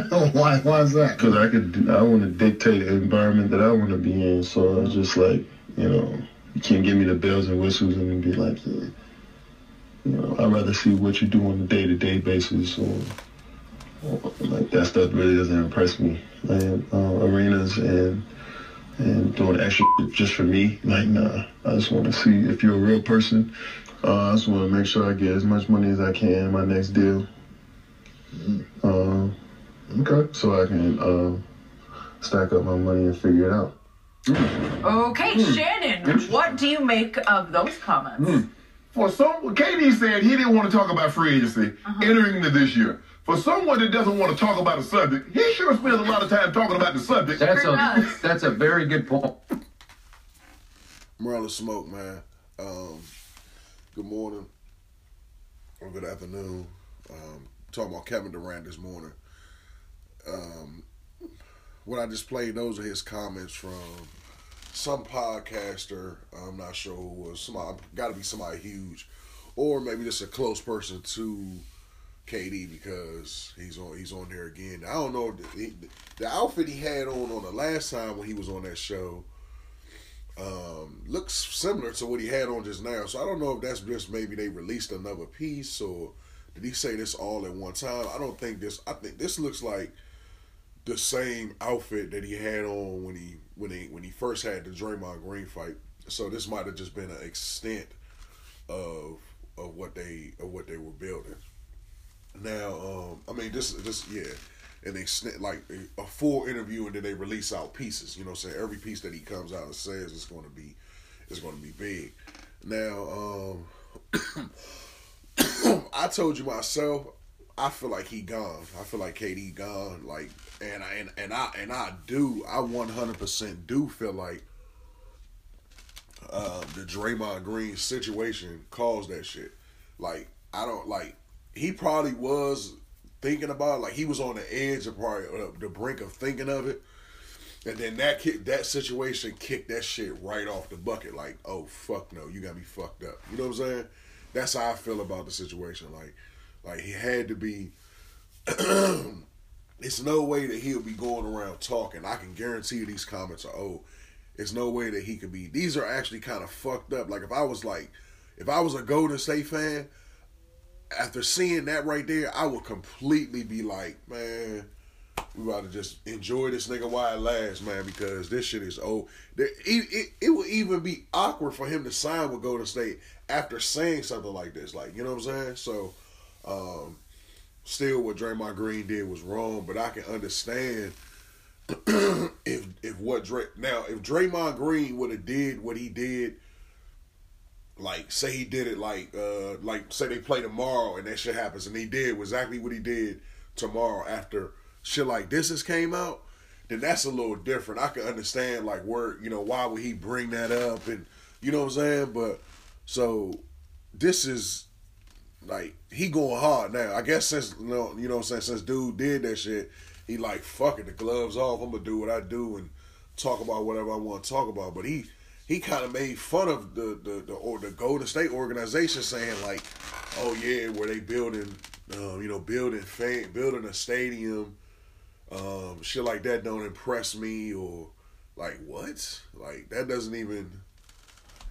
why? Why is that? Because I could, I want to dictate the environment that I want to be in. So it's just like, you know, you can't give me the bells and whistles and be like, yeah, you know, I'd rather see what you do on a day-to-day basis. Or, or like that stuff really doesn't impress me. Like uh, arenas and and doing extra just for me. Like, nah, I just want to see if you're a real person. Uh, I just want to make sure I get as much money as I can in my next deal. Um, okay. So I can uh, stack up my money and figure it out. Okay, Shannon, what do you make of those comments? For some, KD said he didn't want to talk about free agency entering into this year. For someone that doesn't want to talk about a subject, he sure spends a lot of time talking about the subject. That's Sure a does. that's a very good point. Merle Smoke, man. Um, good morning or good afternoon. Um, talking about Kevin Durant this morning. Um, what I just played, those are his comments from some podcaster. I'm not sure who was. Somebody got to be somebody huge, or maybe just a close person to KD because he's on he's on there again. I don't know the, the outfit he had on on the last time when he was on that show um, looks similar to what he had on just now. So I don't know if that's just maybe they released another piece or did he say this all at one time? I don't think this. I think this looks like the same outfit that he had on when he when he when he first had the Draymond Green fight. So this might have just been an extent of of what they of what they were building. Now, um, I mean, this this yeah, an extent like a, full interview, and then they release out pieces. You know, saying every piece that he comes out and says is going to be is going to be big. Now, um, I told you myself, I feel like he gone. I feel like KD gone. Like, and I and, and I and I do. I 100 percent do feel like um, the Draymond Green situation caused that shit. Like, I don't like. He probably was thinking about it. like he was on the edge of probably uh, the brink of thinking of it, and then that kick, that situation kicked that shit right off the bucket. Like, oh fuck no, you got me fucked up. You know what I'm saying? That's how I feel about the situation. Like, like he had to be. it's no way that he'll be going around talking. I can guarantee you these comments are old. it's no way that he could be. These are actually kind of fucked up. Like if I was like, if I was a Golden State fan, after seeing that right there, I would completely be like, man, we about to just enjoy this nigga while it lasts, man, because this shit is old. It, it, it would even be awkward for him to sign with Golden State after saying something like this. Like, you know what I'm saying? So, um, still what Draymond Green did was wrong, but I can understand if if what Dray now if Draymond Green would have did what he did, like say he did it like uh like say they play tomorrow and that shit happens and he did exactly what he did tomorrow after shit like this has came out, then that's a little different. I can understand like where you know why would he bring that up and you know what I'm saying, but so this is like he going hard now. I guess since you know, you know saying, since dude did that shit, he like fucking the gloves off. I'm gonna do what I do and talk about whatever I want to talk about. But he he kind of made fun of the the the, or the Golden State organization, saying like, oh yeah, where they building, um, you know, building fan, building a stadium, um, shit like that don't impress me or like what? Like that doesn't even.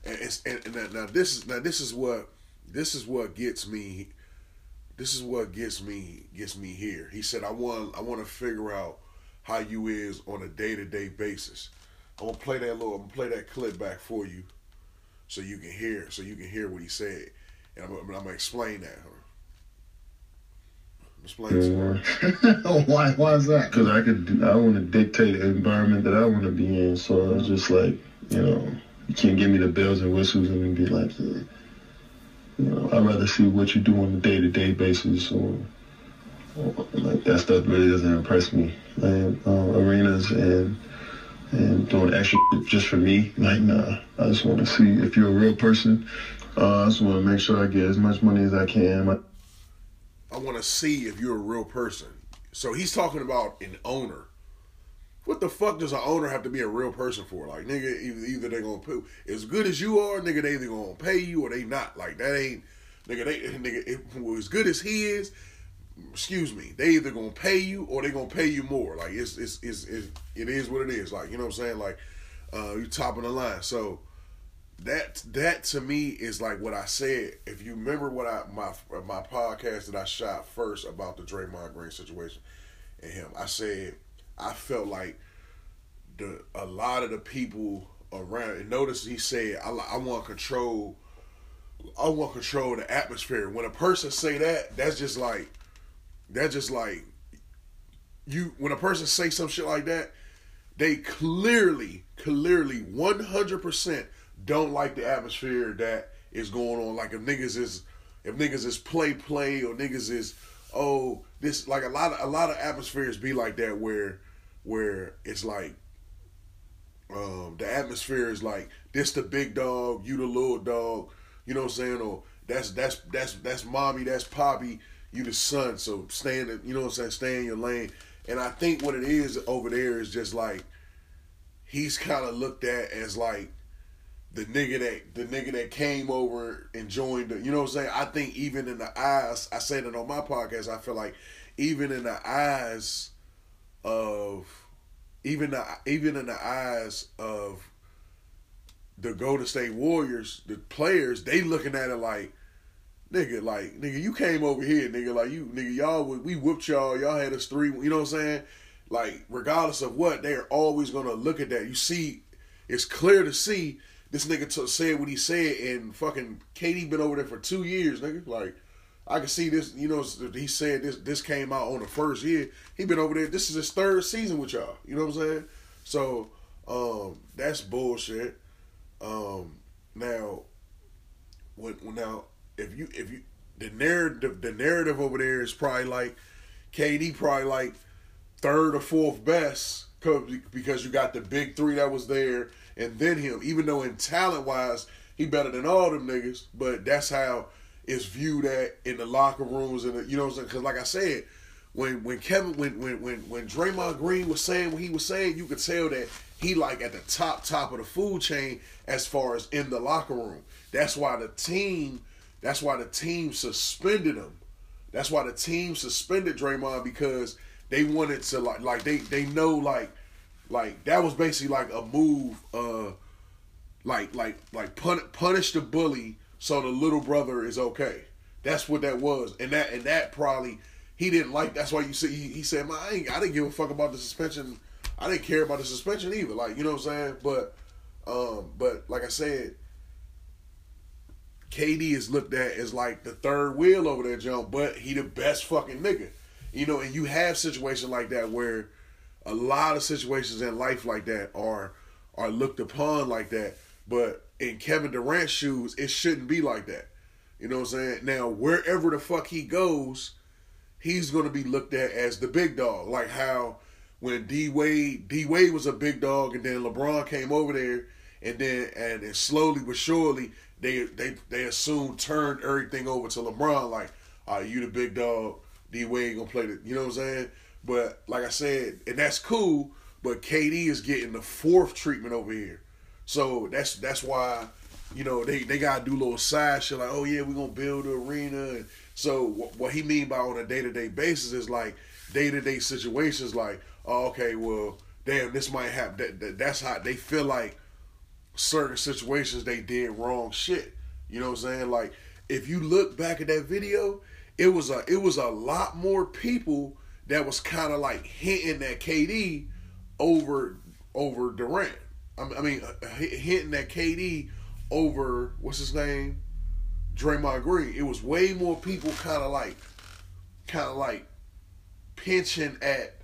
And and, and now this is now this is what this is what gets me. This is what gets me gets me here. He said, "I want I want to figure out how you is on a day to day basis." I'm gonna play that little, I'm gonna play that clip back for you, so you can hear, so you can hear what he said, and I'm, I'm gonna explain that. Explain to her. why? Why is that? Because I could, I want to dictate the environment that I want to be in. So it's just like, you know, you can't give me the bells and whistles and be like, yeah, you know, I'd rather see what you do on a day to day basis. Or, or like that stuff really doesn't impress me. Uh, arenas and and doing extra just for me. Like, nah, I just want to see if you're a real person. Uh, I just want to make sure I get as much money as I can. I want to see if you're a real person. So he's talking about an owner. What the fuck does an owner have to be a real person for? Like, nigga, either, either they gonna pay as good as you are, nigga, they either gonna pay you or they not. Like that ain't, nigga, they nigga if, as good as he is, excuse me, they either gonna pay you or they gonna pay you more. Like it's it's, it's, it's it is what it is. Like you know what I'm saying. Like uh, you top of the line. So that that to me is like what I said. If you remember what I my my podcast that I shot first about the Draymond Green situation and him, I said I felt like the a lot of the people around. And notice he said I I want control. I want control the atmosphere. When a person say that, that's just like that's just like you. When a person say some shit like that, they clearly, clearly, one hundred percent don't like the atmosphere that is going on. Like if niggas is if niggas is play play or niggas is oh this like a lot of a lot of atmospheres be like that where where it's like um the atmosphere is like this the big dog, you the little dog, you know what I'm saying? Or that's that's that's that's mommy, that's poppy, you the son. So stay in the, you know what I'm saying, stay in your lane. And I think what it is over there is just like he's kind of looked at as like the nigga that the nigga that came over and joined the, you know what I'm saying? I think even in the eyes, I said it on my podcast, I feel like even in the eyes of even the even in the eyes of the Golden State Warriors, the players, they looking at it like, nigga, like, nigga, you came over here, nigga, like you, nigga, y'all, we whooped y'all, y'all had us three, you know what I'm saying? Like, regardless of what, they're always gonna look at that. You see, it's clear to see this nigga t- said what he said, and fucking KD been over there for two years, nigga. Like, I can see this. You know, he said this. This came out on the first year. He been over there. This is his third season with y'all. You know what I'm saying? So, um, that's bullshit. Um, now, when now if you if you the narrative the narrative over there is probably like KD probably like third or fourth best because you got the big three that was there and then him. Even though in talent wise he better than all them niggas, but that's how it's viewed at in the locker rooms and the, you know what I'm saying. Because like I said, when when Kevin when when when when Draymond Green was saying what he was saying, you could tell that he like at the top top of the food chain as far as in the locker room. That's why the team. That's why the team suspended him. That's why the team suspended Draymond because they wanted to like like they they know like like that was basically like a move uh like like like pun- punish the bully so the little brother is okay. That's what that was, and that and that probably he didn't like. That's why you see he, he said, "Man, I, ain't, I didn't give a fuck about the suspension. I didn't care about the suspension either. Like you know what I'm saying? But um, but like I said, KD is looked at as like the third wheel over there, John. But he the best fucking nigga, you know. And you have situations like that where a lot of situations in life like that are are looked upon like that. But in Kevin Durant's shoes, it shouldn't be like that. You know what I'm saying? Now, wherever the fuck he goes, he's gonna be looked at as the big dog. Like how when D Wade D Wade was a big dog and then LeBron came over there and then and, and slowly but surely they they they assumed turned everything over to LeBron like, are right, you the big dog, D Wade gonna play the you know what I'm saying? But like I said, and that's cool, but KD is getting the fourth treatment over here. So that's that's why, you know, they, they gotta do little side shit like, oh yeah, we're gonna build an arena and so what, what he mean by on a day to day basis is like day to day situations like, oh, okay, well, damn, this might happen. That, that, that's how they feel like certain situations they did wrong shit. You know what I'm saying? Like if you look back at that video, it was a it was a lot more people that was kind of like hinting at KD over over Durant. I mean, uh, hinting at KD over what's his name, Draymond Green. It was way more people kind of like, kind of like pinching at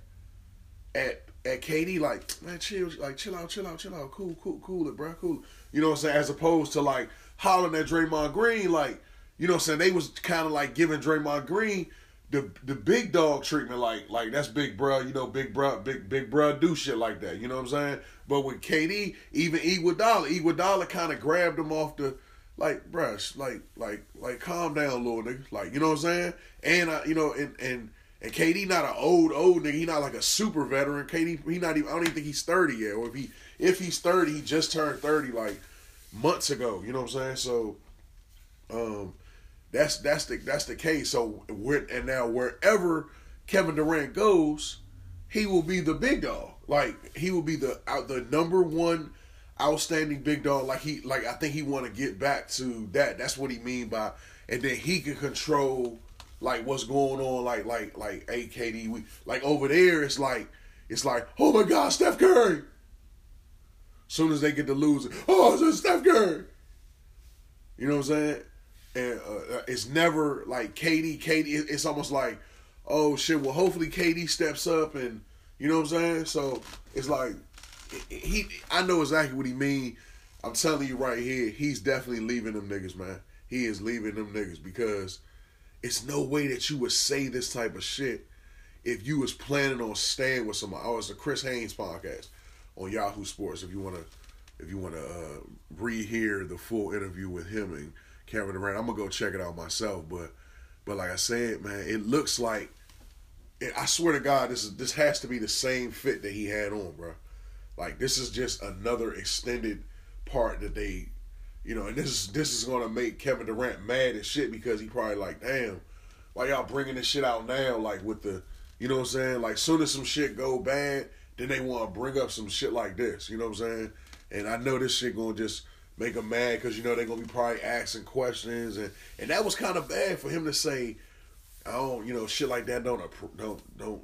at at KD like man chill like chill out chill out chill out cool cool cool it bro cool you know what I'm saying as opposed to like hollering at Draymond Green like you know what I'm saying they was kind of like giving Draymond Green the the big dog treatment like like that's big bro you know big bro big big bro do shit like that you know what I'm saying but with KD even Iguodala Iguodala kind of grabbed him off the like bruh like like like calm down little nigga like you know what I'm saying and uh, you know and and and KD not an old old nigga. He not like a super veteran. KD he not even. I don't even think he's thirty yet. Or if he if he's thirty, he just turned thirty like months ago. You know what I'm saying? So, um, that's that's the that's the case. So we're, and now wherever Kevin Durant goes, he will be the big dog. Like he will be the out the number one outstanding big dog. Like he like I think he want to get back to that. That's what he mean by and then he can control like what's going on. Like like like AKD. We like over there. It's like it's like oh my God, Steph Curry. Soon as they get to losing, oh it's Steph Curry. You know what I'm saying? And uh, uh it's never like KD. KD, It's almost like oh shit. Well, hopefully KD steps up and you know what I'm saying. So it's like he. I know exactly what he mean. I'm telling you right here, he's definitely leaving them niggas, man. He is leaving them niggas because it's no way that you would say this type of shit if you was planning on staying with somebody. Oh, it's a Chris Haynes podcast on Yahoo Sports. If you wanna, if you wanna uh, rehear the full interview with him and Kevin Durant, I'm gonna go check it out myself. But, but like I said, man, it looks like. I swear to God, this is this has to be the same fit that he had on, bro. Like this is just another extended part that they, you know, and this is this is gonna make Kevin Durant mad as shit because he probably like, damn, why y'all bringing this shit out now? Like with the, you know what I'm saying? Like soon as some shit go bad, then they want to bring up some shit like this. You know what I'm saying? And I know this shit gonna just make them mad because you know they're gonna be probably asking questions and and that was kind of bad for him to say, I don't, you know, shit like that don't don't don't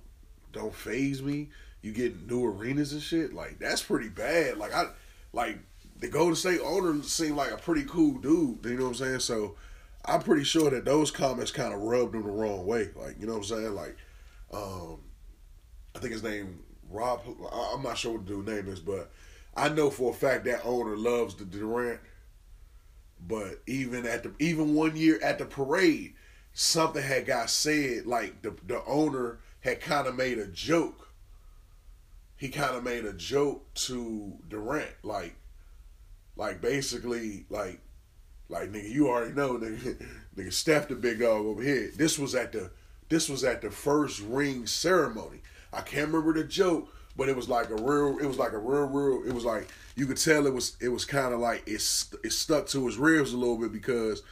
don't phase me. You get new arenas and shit like that's pretty bad. Like I like the Golden State owner seemed like a pretty cool dude. You know what I'm saying? So I'm pretty sure that those comments kind of rubbed him the wrong way. Like you know what I'm saying? Like um, I think his name Rob. I'm not sure what the name is, but I know for a fact that owner loves the Durant. But even at the even one year at the parade, something had got said. Like the the owner had kind of made a joke. He kind of made a joke to Durant, like like basically, like, like nigga, you already know, nigga, nigga, Steph the big dog over here. This was at the, this was at the first ring ceremony. I can't remember the joke, but it was like a real, it was like a real, real. It was like you could tell it was, it was kind of like it, it stuck to his ribs a little bit because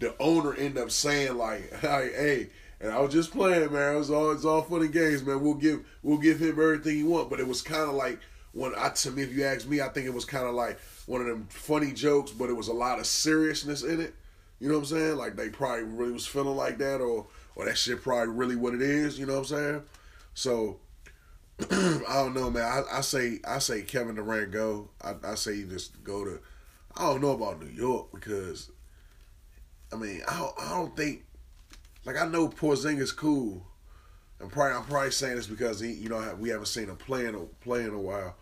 the owner ended up saying like, hey, hey. And I was just playing, man. It was all it's all fun and games, man. We'll give we'll give him everything he want. But it was kind of like when I to me, if you ask me, I think it was kind of like one of them funny jokes, but it was a lot of seriousness in it. You know what I'm saying? Like they probably really was feeling like that, or or that shit probably really what it is. You know what I'm saying? So I don't know, man. I, I, say I say Kevin Durant go. I, I say you just go to. I don't know about New York because, I mean, I don't, I don't think like I know Porzingis cool. And probably I'm probably saying this because he, you know, we haven't seen him play in a play in a while.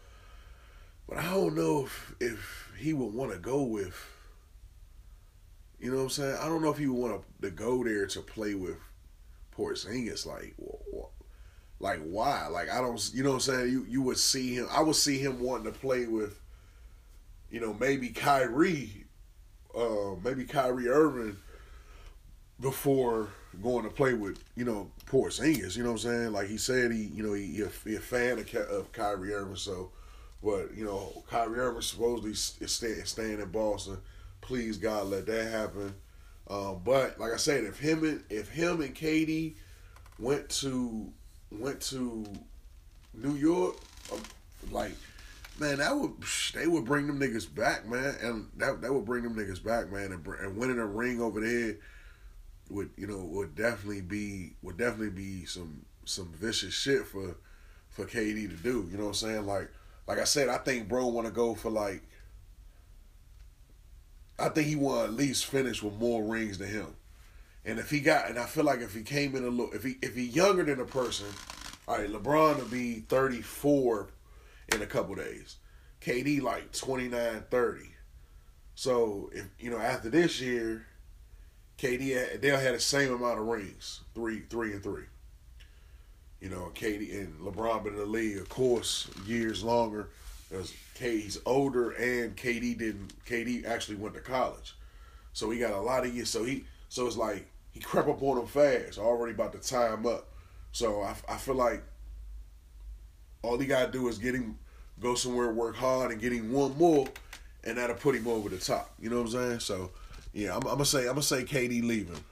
But I don't know if if he would want to go with. You know what I'm saying? I don't know if he would want to, go there to play with Porzingis. Like, like why? Like I don't. You know what I'm saying? You you would see him. I would see him wanting to play with. You know, maybe Kyrie, uh, maybe Kyrie Irving before going to play with you know Porzingis. You know what I'm saying? Like he said, he you know he, he, a, he a fan of, of Kyrie Irving, so but you know, Kyrie Irving supposedly is stay, staying in Boston. Please God, let that happen. Um, but like I said, if him and if him and KD went to went to New York, um, like man, that would they would bring them niggas back, man, and that that would bring them niggas back, man, and, and winning a ring over there would you know would definitely be would definitely be some some vicious shit for for KD to do. You know what I'm saying? Like like I said, I think bro want to go for like. I think he want at least finish with more rings than him, and if he got, and I feel like if he came in a little, if he if he younger than a person, all right, LeBron will be thirty four in a couple days, KD like 29, 30. So if you know after this year, KD they'll have the same amount of rings, three, three and three. You know, KD and LeBron been in the league, of course, years longer. Because KD's older, and KD didn't. KD actually went to college, so he got a lot of years. So he, so it's like he crept up on him fast, already about to tie him up. So I, I feel like all he gotta do is get him, go somewhere, work hard, and get him one more, and that'll put him over the top. You know what I'm saying? So yeah, I'm, I'm gonna say I'm gonna say KD leaving.